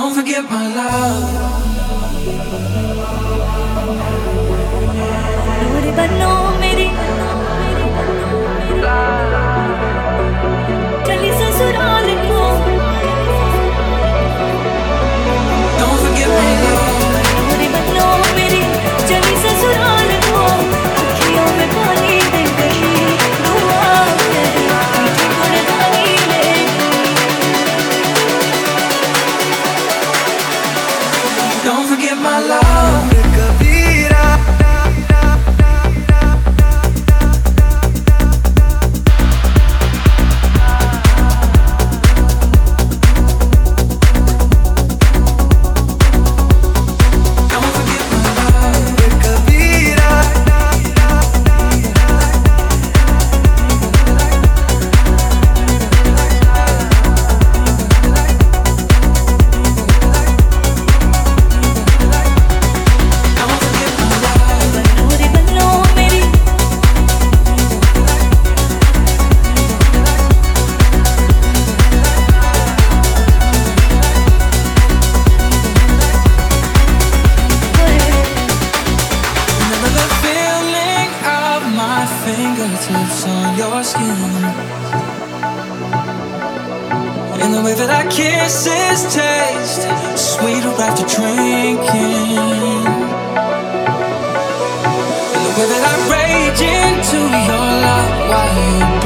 Don't forget my love. Don't forget my love. the way that our kisses taste sweeter after drinking, and the way that I rage into your love while you.